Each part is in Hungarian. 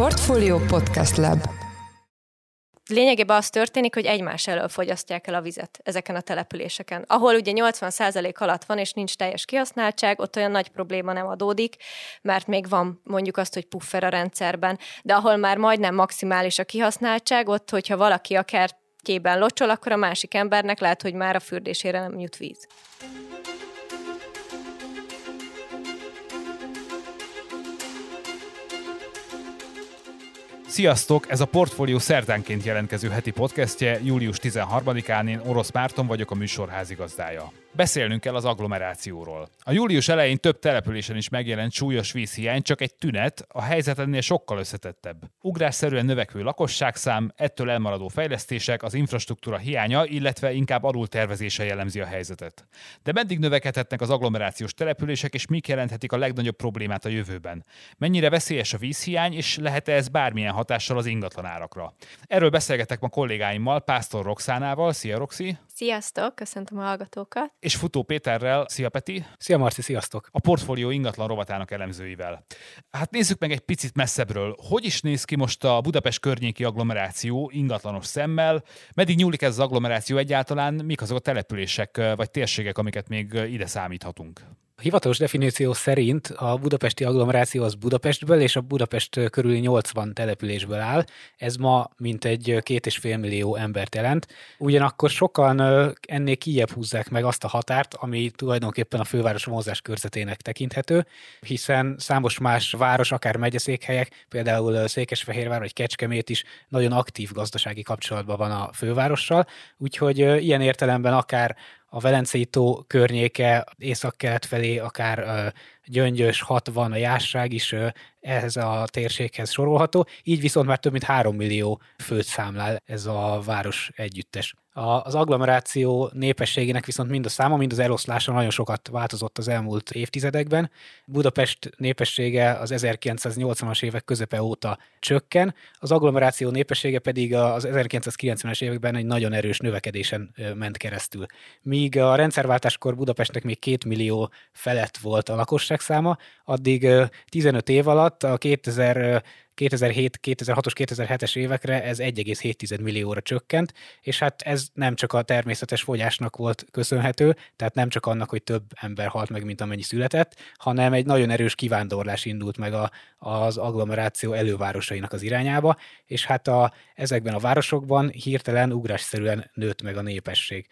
Portfolio Podcast Lab lényegében az történik, hogy egymás elől fogyasztják el a vizet ezeken a településeken. Ahol ugye 80% alatt van, és nincs teljes kihasználtság, ott olyan nagy probléma nem adódik, mert még van mondjuk azt, hogy puffer a rendszerben, de ahol már majdnem maximális a kihasználtság, ott, hogyha valaki a kertjében locsol, akkor a másik embernek lehet, hogy már a fürdésére nem jut víz. Sziasztok! Ez a Portfólió szerdánként jelentkező heti podcastje. Július 13-án én Orosz Márton vagyok a műsor házigazdája. Beszélnünk kell az agglomerációról. A július elején több településen is megjelent súlyos vízhiány, csak egy tünet, a helyzet ennél sokkal összetettebb. Ugrásszerűen növekvő lakosságszám, ettől elmaradó fejlesztések, az infrastruktúra hiánya, illetve inkább alul tervezése jellemzi a helyzetet. De meddig növekedhetnek az agglomerációs települések, és mik jelenthetik a legnagyobb problémát a jövőben? Mennyire veszélyes a vízhiány, és lehet-e ez bármilyen hatással az ingatlanárakra? Erről beszélgetek ma kollégáimmal, Pásztor Roxánával. Szia, Roxi! Sziasztok, köszöntöm a hallgatókat! És Futó Péterrel, szia Peti! Szia Marci, sziasztok! A portfólió ingatlan rovatának elemzőivel. Hát nézzük meg egy picit messzebbről. Hogy is néz ki most a Budapest környéki agglomeráció ingatlanos szemmel? Meddig nyúlik ez az agglomeráció egyáltalán? Mik azok a települések vagy térségek, amiket még ide számíthatunk? A hivatalos definíció szerint a budapesti agglomeráció az Budapestből és a Budapest körüli 80 településből áll. Ez ma mintegy két és fél millió embert jelent. Ugyanakkor sokan ennél kijebb húzzák meg azt a határt, ami tulajdonképpen a főváros mozgás körzetének tekinthető, hiszen számos más város, akár megyeszékhelyek, például Székesfehérvár vagy Kecskemét is nagyon aktív gazdasági kapcsolatban van a fővárossal, úgyhogy ilyen értelemben akár a Velencei tó környéke észak-kelet felé akár Gyöngyös 60, a Jásság is ehhez a térséghez sorolható, így viszont már több mint 3 millió főt számlál ez a város együttes. Az agglomeráció népességének viszont mind a száma, mind az eloszlása nagyon sokat változott az elmúlt évtizedekben. Budapest népessége az 1980-as évek közepe óta csökken, az agglomeráció népessége pedig az 1990-es években egy nagyon erős növekedésen ment keresztül. Míg a rendszerváltáskor Budapestnek még két millió felett volt a lakosság száma, addig 15 év alatt a 2000 2007-2006-os, 2007-es évekre ez 1,7 millióra csökkent, és hát ez nem csak a természetes fogyásnak volt köszönhető, tehát nem csak annak, hogy több ember halt meg, mint amennyi született, hanem egy nagyon erős kivándorlás indult meg a, az agglomeráció elővárosainak az irányába, és hát a, ezekben a városokban hirtelen ugrásszerűen nőtt meg a népesség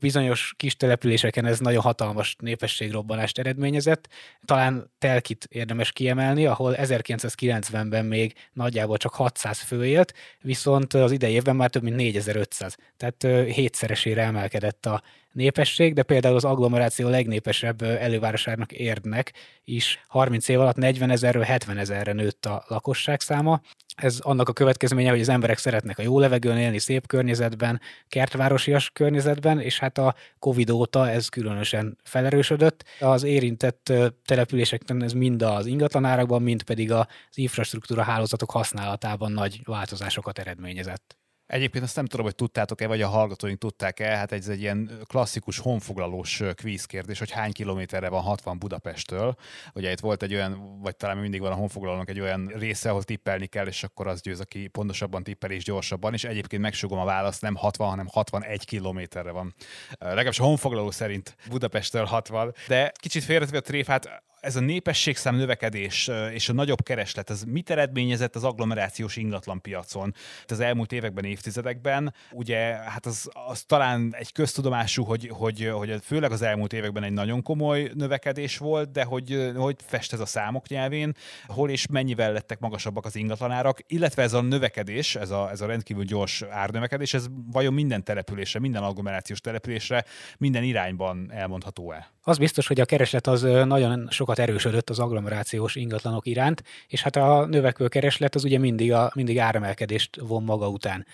bizonyos kis településeken ez nagyon hatalmas népességrobbanást eredményezett. Talán Telkit érdemes kiemelni, ahol 1990-ben még nagyjából csak 600 fő élt, viszont az idei évben már több mint 4500. Tehát hétszeresére emelkedett a népesség, de például az agglomeráció legnépesebb elővárosának Érdnek is 30 év alatt 40 ezerről 70 ezerre nőtt a lakosság száma. Ez annak a következménye, hogy az emberek szeretnek a jó levegőn élni, szép környezetben, kertvárosias környezetben, és hát a Covid óta ez különösen felerősödött. Az érintett településeken ez mind az ingatlanárakban, mind pedig az infrastruktúra hálózatok használatában nagy változásokat eredményezett. Egyébként azt nem tudom, hogy tudtátok-e, vagy a hallgatóink tudták-e, hát ez egy ilyen klasszikus honfoglalós kvízkérdés, hogy hány kilométerre van 60 Budapesttől. Ugye itt volt egy olyan, vagy talán mindig van a honfoglalónak egy olyan része, ahol tippelni kell, és akkor az győz, aki pontosabban tippel és gyorsabban, és egyébként megsugom a választ, nem 60, hanem 61 kilométerre van. Legalábbis a honfoglaló szerint Budapesttől 60. De kicsit félretve a tréfát, ez a népességszám növekedés és a nagyobb kereslet, ez mit eredményezett az agglomerációs ingatlanpiacon az elmúlt években, évtizedekben? Ugye, hát az, az talán egy köztudomású, hogy, hogy, hogy főleg az elmúlt években egy nagyon komoly növekedés volt, de hogy, hogy fest ez a számok nyelvén, hol és mennyivel lettek magasabbak az ingatlanárak, illetve ez a növekedés, ez a, ez a rendkívül gyors árnövekedés, ez vajon minden településre, minden agglomerációs településre, minden irányban elmondható-e? Az biztos, hogy a kereslet az nagyon sokat erősödött az agglomerációs ingatlanok iránt, és hát a növekvő kereslet az ugye mindig, a, mindig áremelkedést von maga után.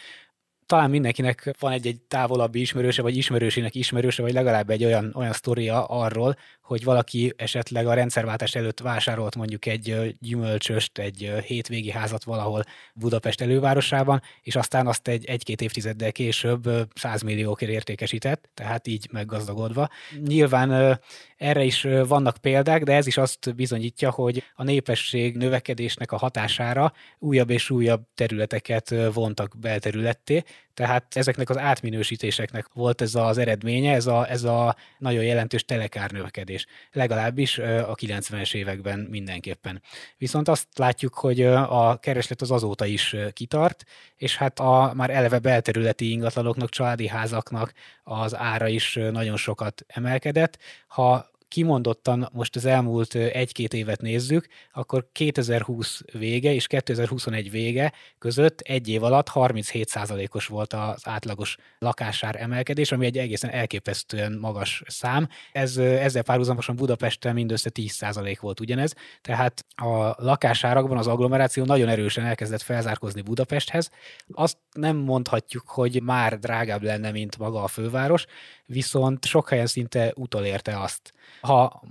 Talán mindenkinek van egy-egy távolabbi ismerőse, vagy ismerősének ismerőse, vagy legalább egy olyan, olyan sztoria arról, hogy valaki esetleg a rendszerváltás előtt vásárolt mondjuk egy gyümölcsöst, egy hétvégi házat valahol Budapest elővárosában, és aztán azt egy, egy-két évtizeddel később 100 milliókért értékesített, tehát így meggazdagodva. Nyilván erre is vannak példák, de ez is azt bizonyítja, hogy a népesség növekedésnek a hatására újabb és újabb területeket vontak belterületté, tehát ezeknek az átminősítéseknek volt ez az eredménye, ez a, ez a nagyon jelentős telekár növekedés. Legalábbis a 90-es években mindenképpen. Viszont azt látjuk, hogy a kereslet az azóta is kitart, és hát a már eleve belterületi ingatlanoknak, családi házaknak az ára is nagyon sokat emelkedett. Ha kimondottan most az elmúlt egy-két évet nézzük, akkor 2020 vége és 2021 vége között egy év alatt 37%-os volt az átlagos lakásár emelkedés, ami egy egészen elképesztően magas szám. Ez ezzel párhuzamosan Budapesten mindössze 10% volt ugyanez, tehát a lakásárakban az agglomeráció nagyon erősen elkezdett felzárkozni Budapesthez. Azt nem mondhatjuk, hogy már drágább lenne, mint maga a főváros, viszont sok helyen szinte utolérte azt. Ha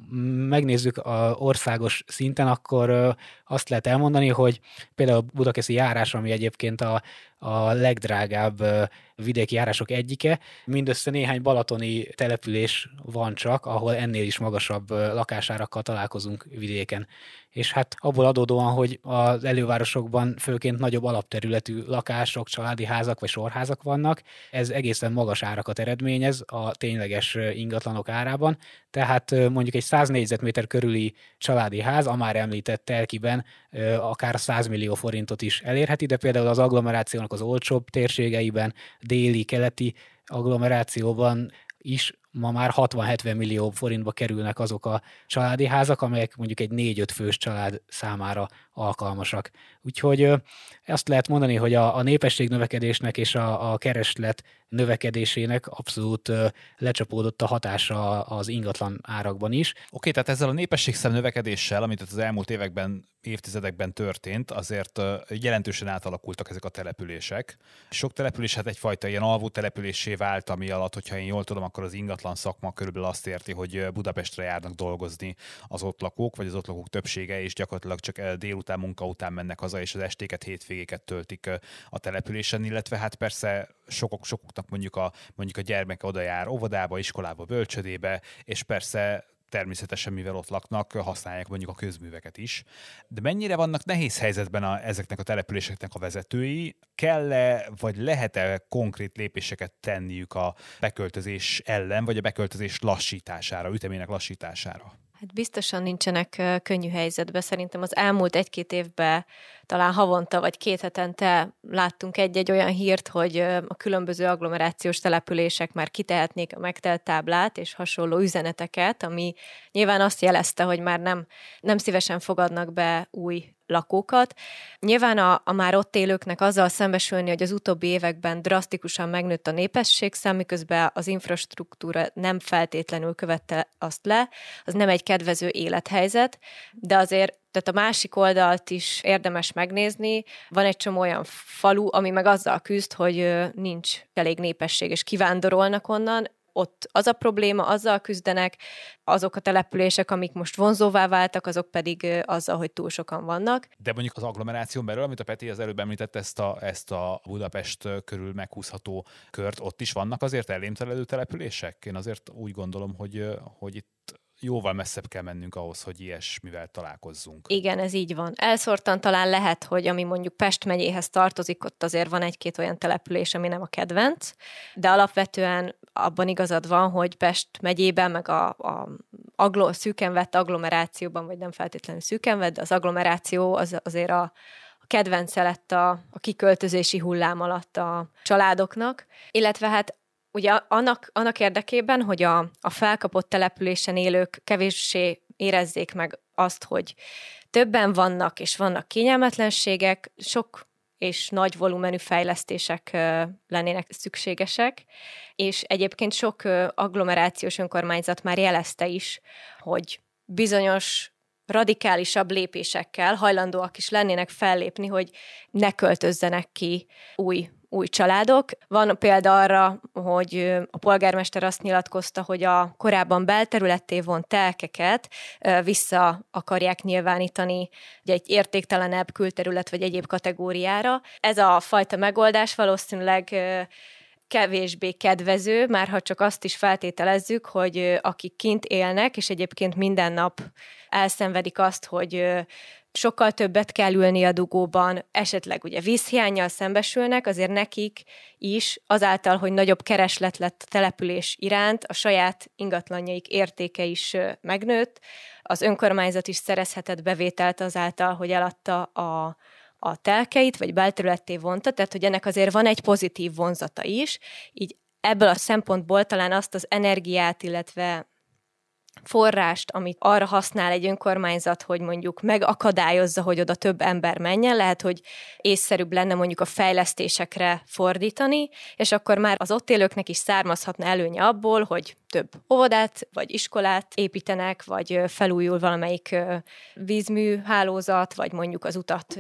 megnézzük a országos szinten, akkor azt lehet elmondani, hogy például a Budakeszi járás, ami egyébként a, a legdrágább vidéki járások egyike, mindössze néhány balatoni település van csak, ahol ennél is magasabb lakásárakkal találkozunk vidéken. És hát abból adódóan, hogy az elővárosokban főként nagyobb alapterületű lakások, családi házak vagy sorházak vannak, ez egészen magas árakat eredményez a tényleges ingatlanok árában, tehát mondjuk egy 100 négyzetméter körüli családi ház, a már említett telkiben akár 100 millió forintot is elérheti, de például az agglomerációnak az olcsóbb térségeiben, déli, keleti agglomerációban is ma már 60-70 millió forintba kerülnek azok a családi házak, amelyek mondjuk egy 4-5 fős család számára alkalmasak. Úgyhogy azt lehet mondani, hogy a, a népesség növekedésnek és a, a kereslet növekedésének abszolút lecsapódott a hatása az ingatlan árakban is. Oké, tehát ezzel a népességszám növekedéssel, amit az elmúlt években, évtizedekben történt, azért jelentősen átalakultak ezek a települések. Sok település hát egyfajta ilyen alvó településé vált, ami alatt, hogyha én jól tudom, akkor az ingatlan szakma körülbelül azt érti, hogy Budapestre járnak dolgozni az ott lakók, vagy az ott lakók többsége, és gyakorlatilag csak délután, munka után mennek haza, és az estéket, hétvégéket töltik a településen, illetve hát persze sokok, sokoknak mondjuk a, mondjuk a gyermeke oda jár óvodába, iskolába, bölcsödébe, és persze természetesen, mivel ott laknak, használják mondjuk a közműveket is. De mennyire vannak nehéz helyzetben a, ezeknek a településeknek a vezetői? Kell-e, vagy lehet-e konkrét lépéseket tenniük a beköltözés ellen, vagy a beköltözés lassítására, ütemének lassítására? Hát biztosan nincsenek könnyű helyzetben. Szerintem az elmúlt egy-két évben talán havonta vagy két hetente láttunk egy-egy olyan hírt, hogy a különböző agglomerációs települések már kitehetnék a megtelt táblát és hasonló üzeneteket, ami nyilván azt jelezte, hogy már nem, nem szívesen fogadnak be új lakókat. Nyilván a, a már ott élőknek azzal szembesülni, hogy az utóbbi években drasztikusan megnőtt a népességszám, miközben az infrastruktúra nem feltétlenül követte azt le, az nem egy kedvező élethelyzet, de azért tehát a másik oldalt is érdemes megnézni. Van egy csomó olyan falu, ami meg azzal küzd, hogy nincs elég népesség, és kivándorolnak onnan, ott az a probléma, azzal küzdenek, azok a települések, amik most vonzóvá váltak, azok pedig azzal, hogy túl sokan vannak. De mondjuk az agglomeráción belül, amit a Peti az előbb említett, ezt a, ezt a Budapest körül meghúzható kört, ott is vannak azért elémtelelő települések? Én azért úgy gondolom, hogy, hogy itt jóval messzebb kell mennünk ahhoz, hogy ilyesmivel találkozzunk. Igen, ez így van. Elszórtan talán lehet, hogy ami mondjuk Pest megyéhez tartozik, ott azért van egy-két olyan település, ami nem a kedvenc, de alapvetően abban igazad van, hogy Pest megyében, meg a, a aglo, szűken vett agglomerációban, vagy nem feltétlenül szűken vett, de az agglomeráció az azért a, kedvence lett a, a kiköltözési hullám alatt a családoknak, illetve hát ugye annak, annak érdekében, hogy a, a felkapott településen élők kevéssé érezzék meg azt, hogy többen vannak, és vannak kényelmetlenségek, sok és nagy volumenű fejlesztések lennének szükségesek, és egyébként sok agglomerációs önkormányzat már jelezte is, hogy bizonyos radikálisabb lépésekkel hajlandóak is lennének fellépni, hogy ne költözzenek ki új új családok. Van példa arra, hogy a polgármester azt nyilatkozta, hogy a korábban belterületté vont telkeket vissza akarják nyilvánítani egy értéktelenebb külterület vagy egyéb kategóriára. Ez a fajta megoldás valószínűleg kevésbé kedvező, már ha csak azt is feltételezzük, hogy akik kint élnek, és egyébként minden nap elszenvedik azt, hogy sokkal többet kell ülni a dugóban, esetleg ugye vízhiányjal szembesülnek, azért nekik is azáltal, hogy nagyobb kereslet lett a település iránt, a saját ingatlanjaik értéke is megnőtt, az önkormányzat is szerezhetett bevételt azáltal, hogy eladta a a telkeit, vagy belterületté vonta, tehát hogy ennek azért van egy pozitív vonzata is, így ebből a szempontból talán azt az energiát, illetve forrást, amit arra használ egy önkormányzat, hogy mondjuk megakadályozza, hogy oda több ember menjen, lehet, hogy észszerűbb lenne mondjuk a fejlesztésekre fordítani, és akkor már az ott élőknek is származhatna előnye abból, hogy több óvodát vagy iskolát építenek, vagy felújul valamelyik vízműhálózat, vagy mondjuk az utat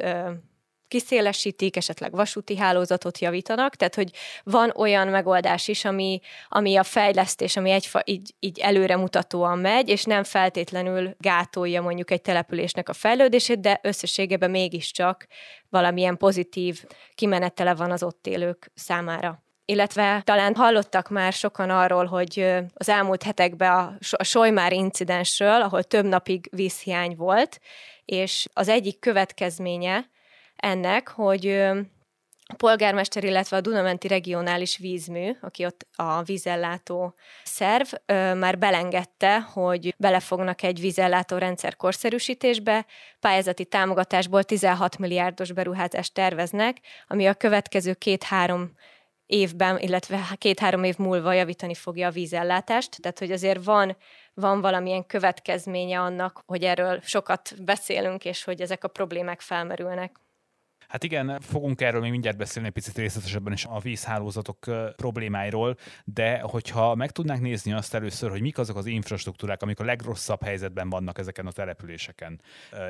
kiszélesítik, esetleg vasúti hálózatot javítanak, tehát hogy van olyan megoldás is, ami, ami a fejlesztés, ami egy, így, így előremutatóan megy, és nem feltétlenül gátolja mondjuk egy településnek a fejlődését, de összességében mégiscsak valamilyen pozitív kimenetele van az ott élők számára. Illetve talán hallottak már sokan arról, hogy az elmúlt hetekben a, a Sojmár incidensről, ahol több napig vízhiány volt, és az egyik következménye ennek, hogy a polgármester, illetve a Dunamenti Regionális Vízmű, aki ott a vízellátó szerv, már belengedte, hogy belefognak egy vízellátó rendszer korszerűsítésbe, pályázati támogatásból 16 milliárdos beruházást terveznek, ami a következő két-három évben, illetve két-három év múlva javítani fogja a vízellátást, tehát hogy azért van, van valamilyen következménye annak, hogy erről sokat beszélünk, és hogy ezek a problémák felmerülnek. Hát igen, fogunk erről még mindjárt beszélni picit részletesebben is a vízhálózatok problémáiról, de hogyha meg tudnánk nézni azt először, hogy mik azok az infrastruktúrák, amik a legrosszabb helyzetben vannak ezeken a településeken.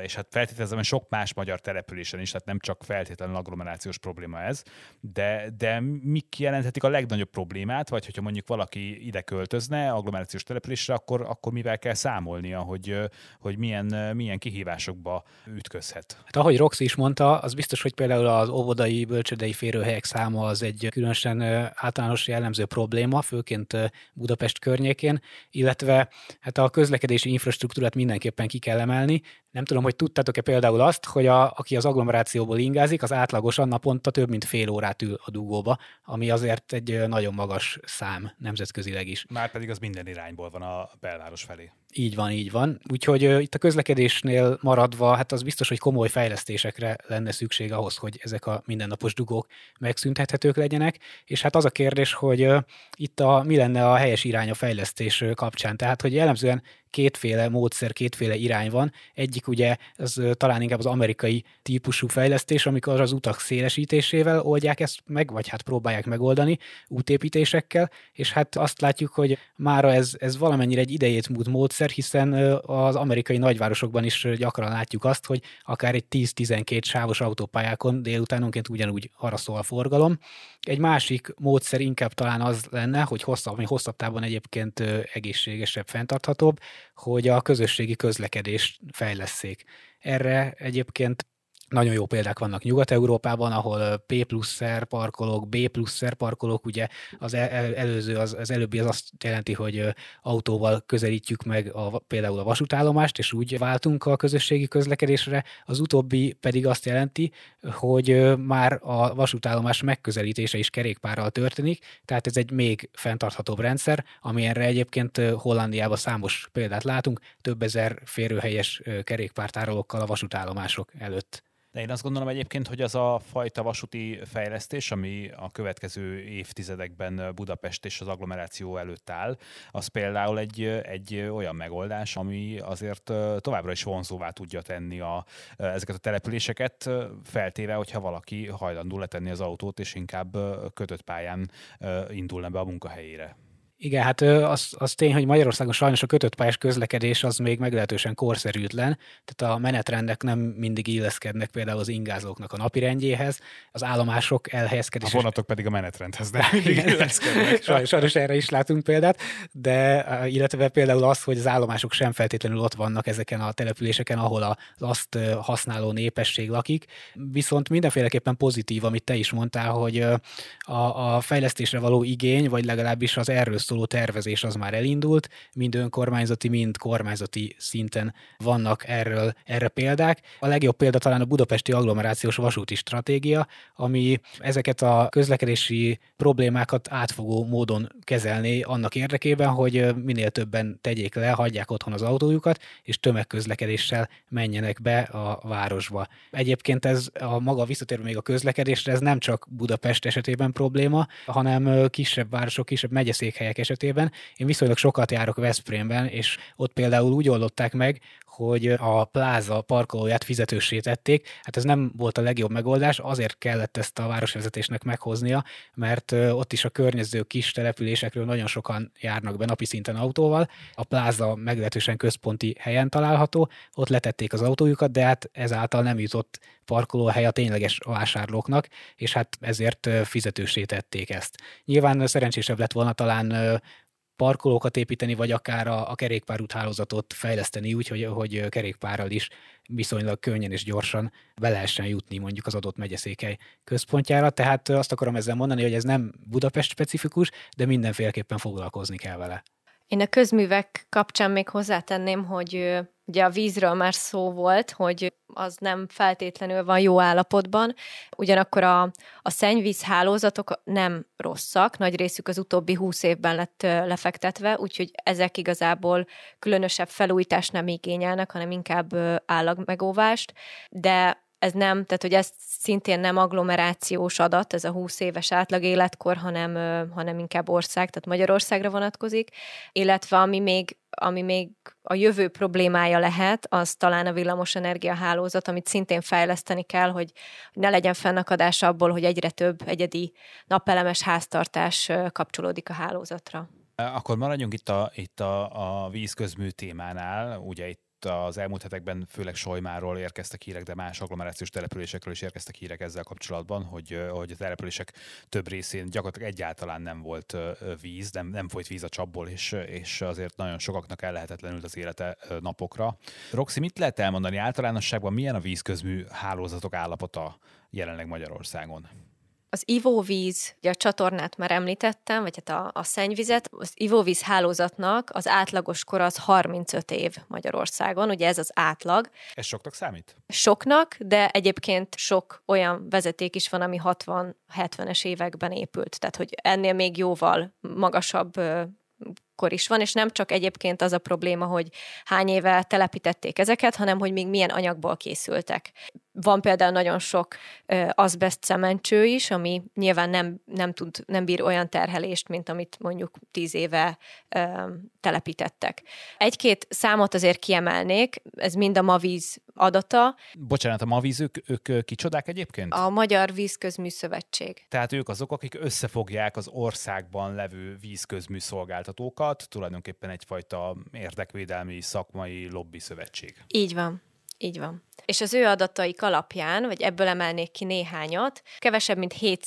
És hát feltételezem, hogy sok más magyar településen is, tehát nem csak feltétlenül agglomerációs probléma ez, de, de mik jelenthetik a legnagyobb problémát, vagy hogyha mondjuk valaki ide költözne agglomerációs településre, akkor, akkor mivel kell számolnia, hogy, hogy milyen, milyen kihívásokba ütközhet. Hát ahogy Roxy is mondta, az biztos, hogy hogy például az óvodai, bölcsödei férőhelyek száma az egy különösen általános jellemző probléma, főként Budapest környékén, illetve hát a közlekedési infrastruktúrát mindenképpen ki kell emelni. Nem tudom, hogy tudtátok-e például azt, hogy a, aki az agglomerációból ingázik, az átlagosan naponta több mint fél órát ül a dugóba, ami azért egy nagyon magas szám nemzetközileg is. Már pedig az minden irányból van a belváros felé. Így van, így van. Úgyhogy uh, itt a közlekedésnél maradva, hát az biztos, hogy komoly fejlesztésekre lenne szükség ahhoz, hogy ezek a mindennapos dugók megszüntethetők legyenek. És hát az a kérdés, hogy uh, itt a, mi lenne a helyes irány a fejlesztés kapcsán. Tehát, hogy jellemzően kétféle módszer, kétféle irány van. Egyik ugye az talán inkább az amerikai típusú fejlesztés, amikor az utak szélesítésével oldják ezt meg, vagy hát próbálják megoldani útépítésekkel, és hát azt látjuk, hogy mára ez, ez valamennyire egy idejét múlt módszer, hiszen az amerikai nagyvárosokban is gyakran látjuk azt, hogy akár egy 10-12 sávos autópályákon délutánonként ugyanúgy haraszol a forgalom. Egy másik módszer inkább talán az lenne, hogy hosszabb, vagy hosszabb távon egyébként egészségesebb, fenntarthatóbb, hogy a közösségi közlekedést fejleszék. Erre egyébként nagyon jó példák vannak Nyugat-Európában, ahol P pluszer parkolók, B pluszer parkolók, ugye az el, előző, az, az előbbi az azt jelenti, hogy autóval közelítjük meg a, például a vasútállomást, és úgy váltunk a közösségi közlekedésre, az utóbbi pedig azt jelenti, hogy már a vasútállomás megközelítése is kerékpárral történik, tehát ez egy még fenntarthatóbb rendszer, ami erre egyébként Hollandiában számos példát látunk, több ezer férőhelyes kerékpártárolókkal a vasútállomások előtt. De én azt gondolom egyébként, hogy az a fajta vasúti fejlesztés, ami a következő évtizedekben Budapest és az agglomeráció előtt áll, az például egy, egy olyan megoldás, ami azért továbbra is vonzóvá tudja tenni a, ezeket a településeket, feltéve, hogyha valaki hajlandó letenni az autót, és inkább kötött pályán indulna be a munkahelyére. Igen, hát az, az tény, hogy Magyarországon sajnos a kötött pályás közlekedés az még meglehetősen korszerűtlen, tehát a menetrendek nem mindig illeszkednek például az ingázóknak a napirendjéhez, az állomások elhelyezkedése. A vonatok pedig a menetrendhez nem mindig illeszkednek. sajnos, sajnos erre is látunk példát, de illetve például az, hogy az állomások sem feltétlenül ott vannak ezeken a településeken, ahol az azt használó népesség lakik. Viszont mindenféleképpen pozitív, amit te is mondtál, hogy a, a fejlesztésre való igény, vagy legalábbis az erről szóló tervezés az már elindult, mind önkormányzati, mind kormányzati szinten vannak erről, erre példák. A legjobb példa talán a budapesti agglomerációs vasúti stratégia, ami ezeket a közlekedési problémákat átfogó módon kezelni annak érdekében, hogy minél többen tegyék le, hagyják otthon az autójukat, és tömegközlekedéssel menjenek be a városba. Egyébként ez a maga visszatérve még a közlekedésre, ez nem csak Budapest esetében probléma, hanem kisebb városok, kisebb megyeszékhelyek esetében. Én viszonylag sokat járok Veszprémben, és ott például úgy oldották meg, hogy a pláza parkolóját fizetősé tették. Hát ez nem volt a legjobb megoldás, azért kellett ezt a városvezetésnek meghoznia, mert ott is a környező kis településekről nagyon sokan járnak be napi szinten autóval. A pláza meglehetősen központi helyen található, ott letették az autójukat, de hát ezáltal nem jutott parkolóhely a tényleges vásárlóknak, és hát ezért fizetősé tették ezt. Nyilván szerencsésebb lett volna talán parkolókat építeni, vagy akár a, a kerékpárút hálózatot fejleszteni úgy, hogy, hogy kerékpárral is viszonylag könnyen és gyorsan be lehessen jutni mondjuk az adott megyeszékhely központjára. Tehát azt akarom ezzel mondani, hogy ez nem Budapest specifikus, de mindenféleképpen foglalkozni kell vele. Én a közművek kapcsán még hozzátenném, hogy ugye a vízről már szó volt, hogy az nem feltétlenül van jó állapotban, ugyanakkor a, a szennyvíz hálózatok nem rosszak, nagy részük az utóbbi húsz évben lett lefektetve, úgyhogy ezek igazából különösebb felújítást nem igényelnek, hanem inkább állagmegóvást, de ez nem, tehát hogy ez szintén nem agglomerációs adat, ez a 20 éves átlag életkor, hanem, hanem inkább ország, tehát Magyarországra vonatkozik, illetve ami még, ami még a jövő problémája lehet, az talán a villamosenergia hálózat, amit szintén fejleszteni kell, hogy ne legyen fennakadás abból, hogy egyre több egyedi napelemes háztartás kapcsolódik a hálózatra. Akkor maradjunk itt a, itt a, a vízközmű témánál. Ugye itt az elmúlt hetekben főleg Sojmáról érkeztek hírek, de más agglomerációs településekről is érkeztek hírek ezzel kapcsolatban, hogy, hogy a települések több részén gyakorlatilag egyáltalán nem volt víz, nem, nem folyt víz a csapból, és, és azért nagyon sokaknak el lehetetlenült az élete napokra. Roxi, mit lehet elmondani általánosságban, milyen a vízközmű hálózatok állapota jelenleg Magyarországon? Az ivóvíz, ugye a csatornát már említettem, vagy hát a, a szennyvizet, az ivóvíz hálózatnak az átlagos kor az 35 év Magyarországon, ugye ez az átlag. Ez soknak számít? Soknak, de egyébként sok olyan vezeték is van, ami 60-70-es években épült, tehát hogy ennél még jóval magasabb kor is van, és nem csak egyébként az a probléma, hogy hány éve telepítették ezeket, hanem hogy még milyen anyagból készültek. Van például nagyon sok azbest cementső is, ami nyilván nem, nem, tud, nem bír olyan terhelést, mint amit mondjuk tíz éve ö, telepítettek. Egy-két számot azért kiemelnék, ez mind a Mavíz adata. Bocsánat, a Mavíz, ők, ők kicsodák egyébként? A Magyar Vízközmű Szövetség. Tehát ők azok, akik összefogják az országban levő vízközmű szolgáltatókat, tulajdonképpen egyfajta érdekvédelmi szakmai lobby szövetség. Így van. Így van. És az ő adataik alapján, vagy ebből emelnék ki néhányat, kevesebb, mint 7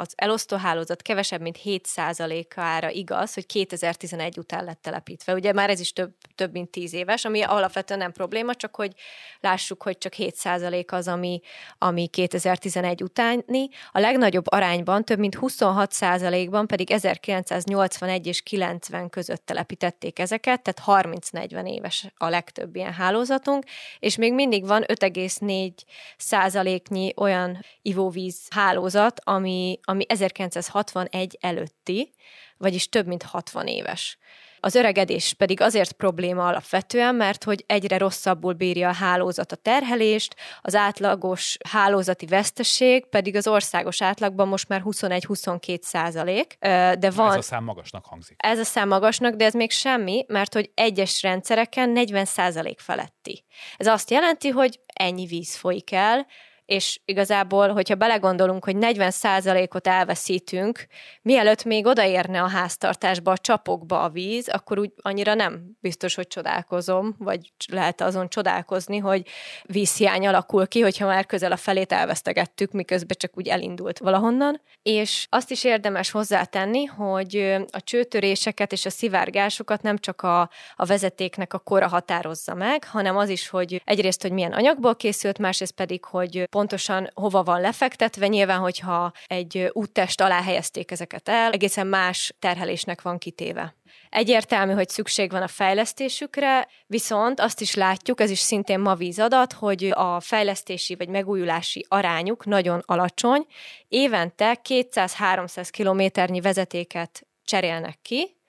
az elosztóhálózat kevesebb, mint 7%-ára igaz, hogy 2011 után lett telepítve. Ugye már ez is több, több mint 10 éves, ami alapvetően nem probléma, csak hogy lássuk, hogy csak 7% az, ami, ami 2011 utáni. A legnagyobb arányban, több mint 26%-ban pedig 1981 és 90 között telepítették ezeket, tehát 30-40 éves a legtöbb ilyen hálózatunk, és még mindig van 5,4%-nyi olyan ivóvíz hálózat, ami, ami 1961 előtti, vagyis több mint 60 éves. Az öregedés pedig azért probléma alapvetően, mert hogy egyre rosszabbul bírja a hálózat a terhelést, az átlagos hálózati veszteség pedig az országos átlagban most már 21-22 százalék. De van, ez a szám magasnak hangzik. Ez a szám magasnak, de ez még semmi, mert hogy egyes rendszereken 40 százalék feletti. Ez azt jelenti, hogy ennyi víz folyik el, és igazából, hogyha belegondolunk, hogy 40%-ot elveszítünk, mielőtt még odaérne a háztartásba, a csapokba a víz, akkor úgy annyira nem biztos, hogy csodálkozom, vagy lehet azon csodálkozni, hogy vízhiány alakul ki, hogyha már közel a felét elvesztegettük, miközben csak úgy elindult valahonnan. És azt is érdemes hozzátenni, hogy a csőtöréseket és a szivárgásokat nem csak a, a vezetéknek a kora határozza meg, hanem az is, hogy egyrészt, hogy milyen anyagból készült, másrészt pedig, hogy pontosan hova van lefektetve. Nyilván, hogyha egy úttest alá helyezték ezeket el, egészen más terhelésnek van kitéve. Egyértelmű, hogy szükség van a fejlesztésükre, viszont azt is látjuk, ez is szintén ma vízadat, hogy a fejlesztési vagy megújulási arányuk nagyon alacsony. Évente 200-300 kilométernyi vezetéket cserélnek ki,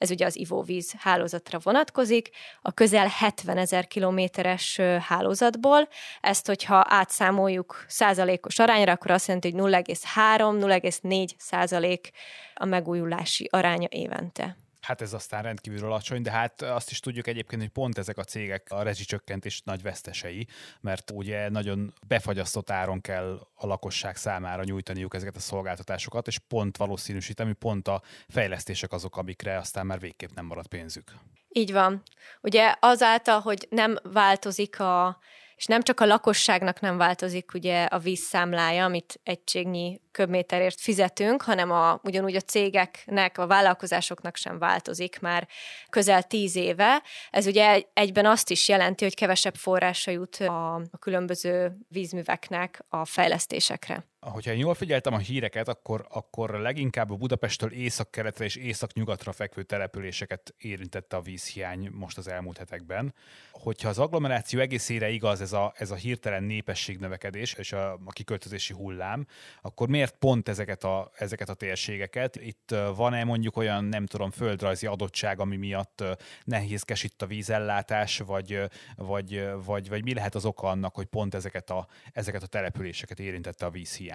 ez ugye az ivóvíz hálózatra vonatkozik, a közel 70 ezer kilométeres hálózatból. Ezt, hogyha átszámoljuk százalékos arányra, akkor azt jelenti, hogy 0,3-0,4 százalék a megújulási aránya évente. Hát ez aztán rendkívül alacsony, de hát azt is tudjuk egyébként, hogy pont ezek a cégek a rezsicsökkentés nagy vesztesei, mert ugye nagyon befagyasztott áron kell a lakosság számára nyújtaniuk ezeket a szolgáltatásokat, és pont valószínűsítem, pont a fejlesztések azok, amikre aztán már végképp nem marad pénzük. Így van. Ugye azáltal, hogy nem változik a és nem csak a lakosságnak nem változik ugye a vízszámlája, amit egységnyi köbméterért fizetünk, hanem a, ugyanúgy a cégeknek, a vállalkozásoknak sem változik már közel tíz éve. Ez ugye egyben azt is jelenti, hogy kevesebb forrása jut a, a különböző vízműveknek a fejlesztésekre. Hogyha én jól figyeltem a híreket, akkor, akkor leginkább a Budapesttől észak-keletre és észak-nyugatra fekvő településeket érintette a vízhiány most az elmúlt hetekben. Hogyha az agglomeráció egészére igaz ez a, ez a hirtelen népességnövekedés és a, a kiköltözési hullám, akkor miért pont ezeket a, ezeket a térségeket? Itt van-e mondjuk olyan, nem tudom, földrajzi adottság, ami miatt nehézkes itt a vízellátás, vagy, vagy, vagy, vagy mi lehet az oka annak, hogy pont ezeket a, ezeket a településeket érintette a vízhiány?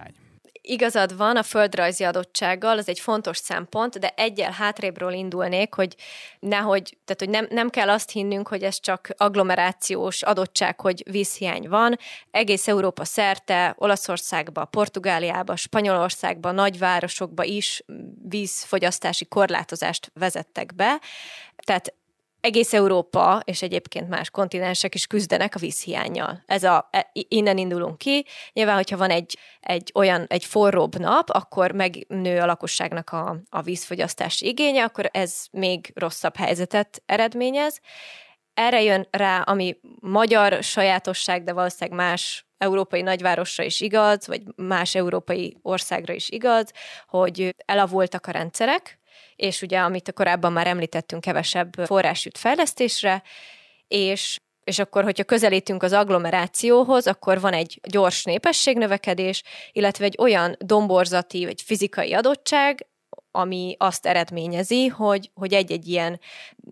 Igazad van a földrajzi adottsággal, az egy fontos szempont, de egyel hátrébről indulnék, hogy nehogy, tehát hogy nem, nem kell azt hinnünk, hogy ez csak agglomerációs adottság, hogy vízhiány van. Egész Európa szerte, Olaszországba, Portugáliába, Spanyolországba, nagyvárosokba is vízfogyasztási korlátozást vezettek be. Tehát egész Európa és egyébként más kontinensek is küzdenek a vízhiányjal. Ez a, e, innen indulunk ki. Nyilván, hogyha van egy, egy olyan, egy forróbb nap, akkor megnő a lakosságnak a, a vízfogyasztás igénye, akkor ez még rosszabb helyzetet eredményez. Erre jön rá, ami magyar sajátosság, de valószínűleg más európai nagyvárosra is igaz, vagy más európai országra is igaz, hogy elavultak a rendszerek, és ugye, amit korábban már említettünk, kevesebb forrás jut fejlesztésre, és és akkor, hogyha közelítünk az agglomerációhoz, akkor van egy gyors népességnövekedés, illetve egy olyan domborzati vagy fizikai adottság, ami azt eredményezi, hogy, hogy egy-egy ilyen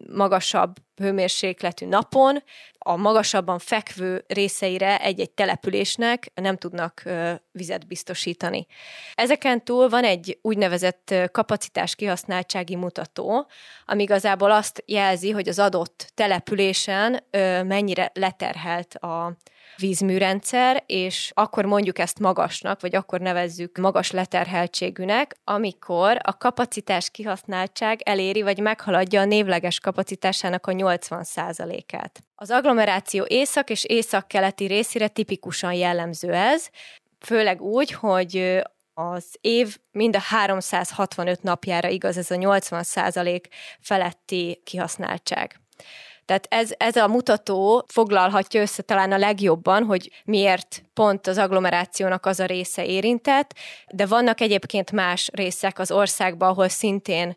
magasabb hőmérsékletű napon a magasabban fekvő részeire egy-egy településnek nem tudnak vizet biztosítani. Ezeken túl van egy úgynevezett kapacitás kihasználtsági mutató, ami igazából azt jelzi, hogy az adott településen mennyire leterhelt a vízműrendszer, és akkor mondjuk ezt magasnak, vagy akkor nevezzük magas leterheltségűnek, amikor a kapacitás kihasználtság eléri, vagy meghaladja a névleges kapacitásának a 80%-át. Az agglomeráció észak és észak-keleti részére tipikusan jellemző ez, főleg úgy, hogy az év mind a 365 napjára igaz ez a 80% feletti kihasználtság. Tehát ez, ez a mutató foglalhatja össze talán a legjobban, hogy miért pont az agglomerációnak az a része érintett, de vannak egyébként más részek az országban, ahol szintén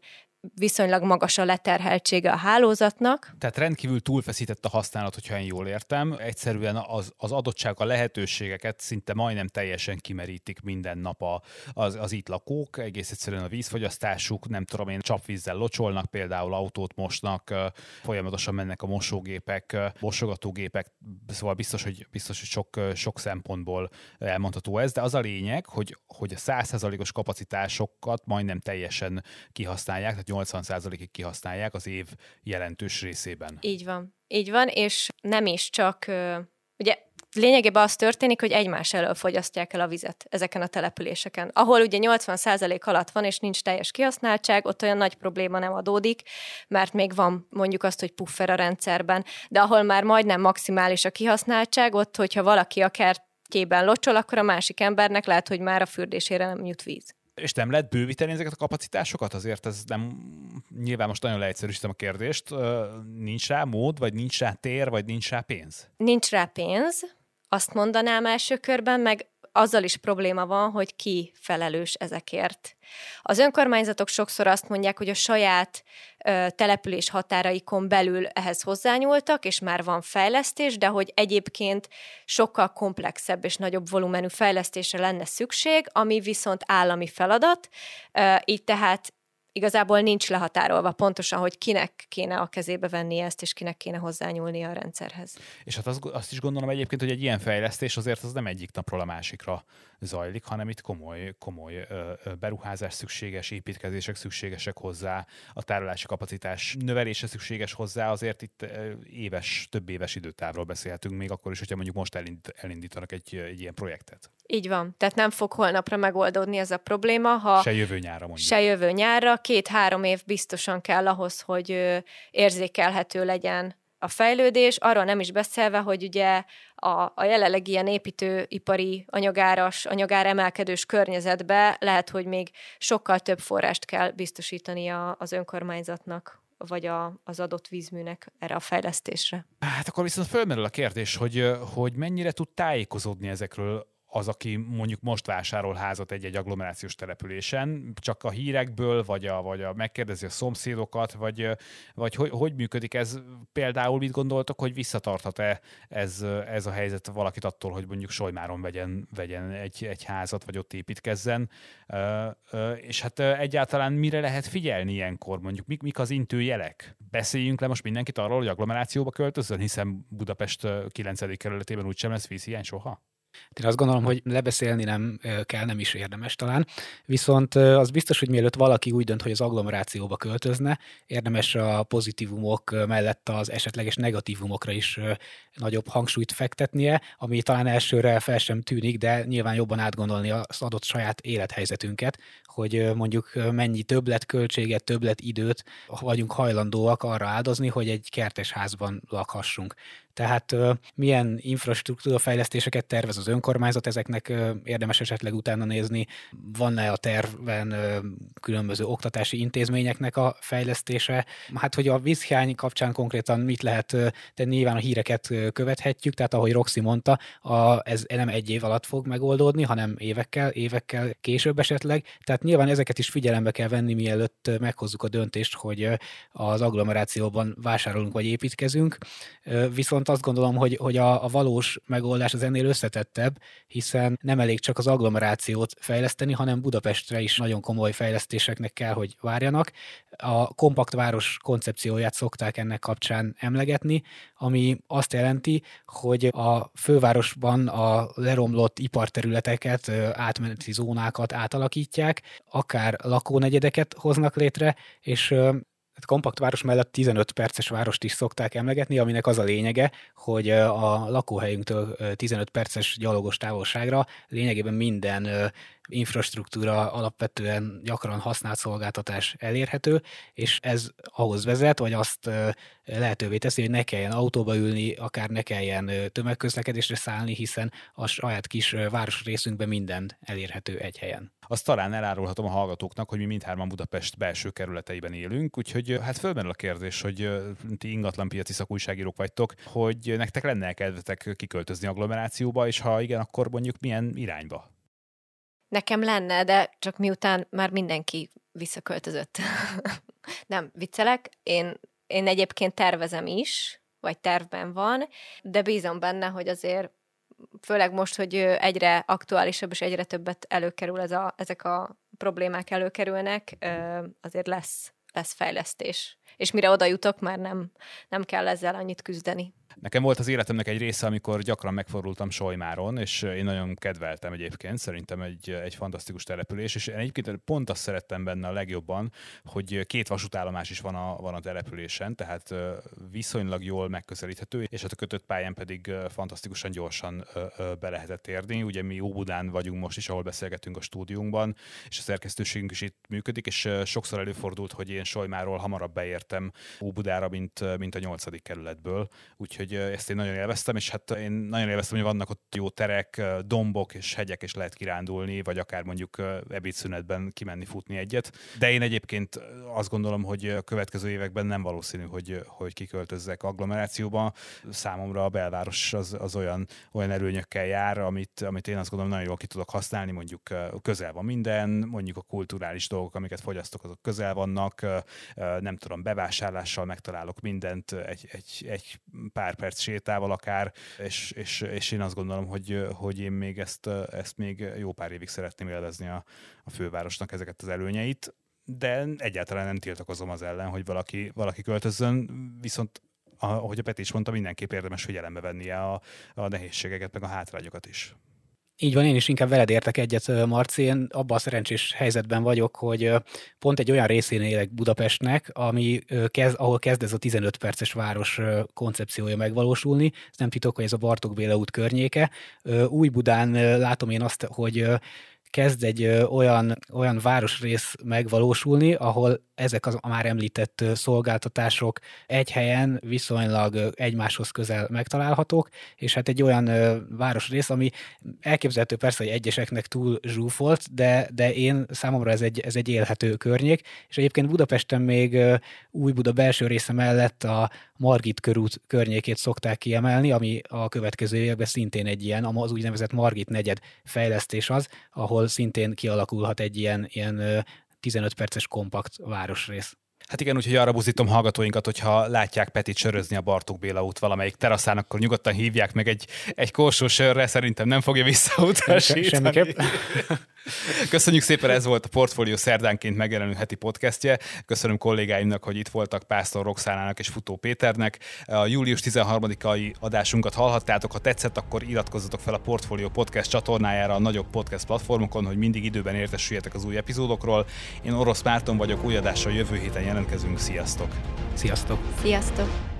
viszonylag magas a leterheltsége a hálózatnak. Tehát rendkívül túlfeszített a használat, hogyha én jól értem. Egyszerűen az, az adottság, a lehetőségeket szinte majdnem teljesen kimerítik minden nap a, az, az itt lakók. Egész egyszerűen a vízfogyasztásuk, nem tudom én, csapvízzel locsolnak, például autót mosnak, folyamatosan mennek a mosógépek, mosogatógépek, szóval biztos, hogy, biztos, hogy sok, sok szempontból elmondható ez, de az a lényeg, hogy, hogy a 100%-os kapacitásokat majdnem teljesen kihasználják, tehát 80%-ig kihasználják az év jelentős részében. Így van. Így van, és nem is csak, ugye lényegében az történik, hogy egymás elől fogyasztják el a vizet ezeken a településeken. Ahol ugye 80% alatt van, és nincs teljes kihasználtság, ott olyan nagy probléma nem adódik, mert még van mondjuk azt, hogy puffer a rendszerben, de ahol már majdnem maximális a kihasználtság, ott, hogyha valaki a kertjében locsol, akkor a másik embernek lehet, hogy már a fürdésére nem jut víz. És nem lehet bővíteni ezeket a kapacitásokat? Azért ez nem, nyilván most nagyon leegyszerűsítem a kérdést, nincs rá mód, vagy nincs rá tér, vagy nincs rá pénz? Nincs rá pénz, azt mondanám első körben, meg azzal is probléma van, hogy ki felelős ezekért. Az önkormányzatok sokszor azt mondják, hogy a saját ö, település határaikon belül ehhez hozzányúltak, és már van fejlesztés, de hogy egyébként sokkal komplexebb és nagyobb volumenű fejlesztésre lenne szükség, ami viszont állami feladat, ö, így tehát igazából nincs lehatárolva pontosan, hogy kinek kéne a kezébe venni ezt, és kinek kéne hozzányúlni a rendszerhez. És hát azt, azt is gondolom egyébként, hogy egy ilyen fejlesztés azért az nem egyik napról a másikra zajlik, hanem itt komoly, komoly beruházás szükséges, építkezések szükségesek hozzá, a tárolási kapacitás növelése szükséges hozzá, azért itt éves, több éves időtávról beszélhetünk, még akkor is, hogyha mondjuk most elindít, elindítanak egy, egy ilyen projektet. Így van. Tehát nem fog holnapra megoldódni ez a probléma. Ha se jövő nyárra mondjuk. Se jövő nyárra. Két-három év biztosan kell ahhoz, hogy érzékelhető legyen a fejlődés, arról nem is beszélve, hogy ugye a, a jelenleg ilyen építőipari anyagáras, anyagár emelkedős környezetbe lehet, hogy még sokkal több forrást kell biztosítani a, az önkormányzatnak vagy a, az adott vízműnek erre a fejlesztésre. Hát akkor viszont fölmerül a kérdés, hogy, hogy mennyire tud tájékozódni ezekről az, aki mondjuk most vásárol házat egy-egy agglomerációs településen, csak a hírekből, vagy a, vagy a megkérdezi a szomszédokat, vagy, vagy hogy, hogy működik ez? Például mit gondoltok, hogy visszatarthat-e ez, ez a helyzet valakit attól, hogy mondjuk Solymáron vegyen, vegyen egy, egy házat, vagy ott építkezzen? És hát egyáltalán mire lehet figyelni ilyenkor? Mondjuk mik, mik az intőjelek? Beszéljünk le most mindenkit arról, hogy agglomerációba költözön, hiszen Budapest 9. kerületében úgysem lesz vízhiány soha? Én azt gondolom, hogy lebeszélni nem kell, nem is érdemes talán. Viszont az biztos, hogy mielőtt valaki úgy dönt, hogy az agglomerációba költözne, érdemes a pozitívumok mellett az esetleges negatívumokra is nagyobb hangsúlyt fektetnie, ami talán elsőre fel sem tűnik, de nyilván jobban átgondolni az adott saját élethelyzetünket, hogy mondjuk mennyi többlet költséget, többlet időt vagyunk hajlandóak arra áldozni, hogy egy kertes házban lakhassunk. Tehát milyen infrastruktúra fejlesztéseket tervez az önkormányzat, ezeknek érdemes esetleg utána nézni, van-e a terven különböző oktatási intézményeknek a fejlesztése. Hát, hogy a vízhiány kapcsán konkrétan mit lehet tenni, nyilván a híreket követhetjük, tehát ahogy Roxy mondta, a, ez nem egy év alatt fog megoldódni, hanem évekkel, évekkel később esetleg. Tehát nyilván ezeket is figyelembe kell venni, mielőtt meghozzuk a döntést, hogy az agglomerációban vásárolunk vagy építkezünk. Viszont viszont azt gondolom, hogy, hogy a, a valós megoldás az ennél összetettebb, hiszen nem elég csak az agglomerációt fejleszteni, hanem Budapestre is nagyon komoly fejlesztéseknek kell, hogy várjanak. A kompakt város koncepcióját szokták ennek kapcsán emlegetni, ami azt jelenti, hogy a fővárosban a leromlott iparterületeket, átmeneti zónákat átalakítják, akár lakónegyedeket hoznak létre, és Hát kompakt város mellett 15 perces várost is szokták emlegetni, aminek az a lényege, hogy a lakóhelyünktől 15 perces gyalogos távolságra lényegében minden infrastruktúra alapvetően gyakran használt szolgáltatás elérhető, és ez ahhoz vezet, vagy azt lehetővé teszi, hogy ne kelljen autóba ülni, akár ne kelljen tömegközlekedésre szállni, hiszen a saját kis város részünkben minden elérhető egy helyen. Azt talán elárulhatom a hallgatóknak, hogy mi mindhárman Budapest belső kerületeiben élünk, úgyhogy hát fölmerül a kérdés, hogy ti ingatlanpiaci szakújságírók vagytok, hogy nektek lenne kedvetek kiköltözni agglomerációba, és ha igen, akkor mondjuk milyen irányba? Nekem lenne, de csak miután már mindenki visszaköltözött. Nem, viccelek. Én, én egyébként tervezem is, vagy tervben van, de bízom benne, hogy azért főleg most, hogy egyre aktuálisabb és egyre többet előkerül, ez a, ezek a problémák előkerülnek, azért lesz, lesz fejlesztés És mire oda jutok, már nem, nem kell ezzel annyit küzdeni. Nekem volt az életemnek egy része, amikor gyakran megfordultam Solymáron, és én nagyon kedveltem egyébként, szerintem egy, egy fantasztikus település, és én egyébként pont azt szerettem benne a legjobban, hogy két vasútállomás is van a, van a településen, tehát viszonylag jól megközelíthető, és hát a kötött pályán pedig fantasztikusan gyorsan be lehetett érni. Ugye mi Óbudán vagyunk most is, ahol beszélgetünk a stúdiunkban, és a szerkesztőségünk is itt működik, és sokszor előfordult, hogy én Solymáról hamarabb beértem Óbudára, mint, mint a nyolcadik kerületből, úgyhogy ezt én nagyon élveztem, és hát én nagyon élveztem, hogy vannak ott jó terek, dombok és hegyek, és lehet kirándulni, vagy akár mondjuk ebédszünetben kimenni futni egyet. De én egyébként azt gondolom, hogy a következő években nem valószínű, hogy, hogy kiköltözzek agglomerációba. Számomra a belváros az, az olyan, olyan erőnyökkel jár, amit, amit én azt gondolom nagyon jól ki tudok használni, mondjuk közel van minden, mondjuk a kulturális dolgok, amiket fogyasztok, azok közel vannak, nem tudom, bevásárlással megtalálok mindent egy, egy, egy pár perc sétával akár, és, és, és én azt gondolom, hogy, hogy én még ezt, ezt még jó pár évig szeretném élvezni a, a fővárosnak ezeket az előnyeit, de egyáltalán nem tiltakozom az ellen, hogy valaki, valaki költözzön, viszont ahogy a Peti is mondta, mindenképp érdemes figyelembe vennie a, a nehézségeket, meg a hátrányokat is. Így van, én is inkább veled értek egyet, Marci. Én abban a szerencsés helyzetben vagyok, hogy pont egy olyan részén élek Budapestnek, ami kezd, ahol kezd ez a 15 perces város koncepciója megvalósulni. Ez nem titok, hogy ez a Bartók Béla út környéke. Új Budán látom én azt, hogy kezd egy olyan, olyan városrész megvalósulni, ahol ezek az a már említett szolgáltatások egy helyen viszonylag egymáshoz közel megtalálhatók, és hát egy olyan városrész, ami elképzelhető persze, hogy egyeseknek túl zsúfolt, de, de én számomra ez egy, ez egy élhető környék, és egyébként Budapesten még új Buda belső része mellett a Margit körút környékét szokták kiemelni, ami a következő években szintén egy ilyen, az úgynevezett Margit negyed fejlesztés az, ahol szintén kialakulhat egy ilyen, ilyen 15 perces kompakt városrész. Hát igen, úgyhogy arra buzítom hallgatóinkat, hogyha látják Petit sörözni a Bartók Béla út valamelyik teraszán, akkor nyugodtan hívják meg egy, egy korsó sörre, szerintem nem fogja visszautasítani. Semmiképp. Köszönjük szépen, ez volt a Portfolio szerdánként megjelenő heti podcastje. Köszönöm kollégáimnak, hogy itt voltak Pásztor Roxánának és Futó Péternek. A július 13-ai adásunkat hallhattátok, ha tetszett, akkor iratkozzatok fel a Portfolio podcast csatornájára a nagyobb podcast platformokon, hogy mindig időben értesüljetek az új epizódokról. Én Orosz Márton vagyok, új adással jövő héten jelentkezünk. Sziasztok! Sziasztok! Sziasztok!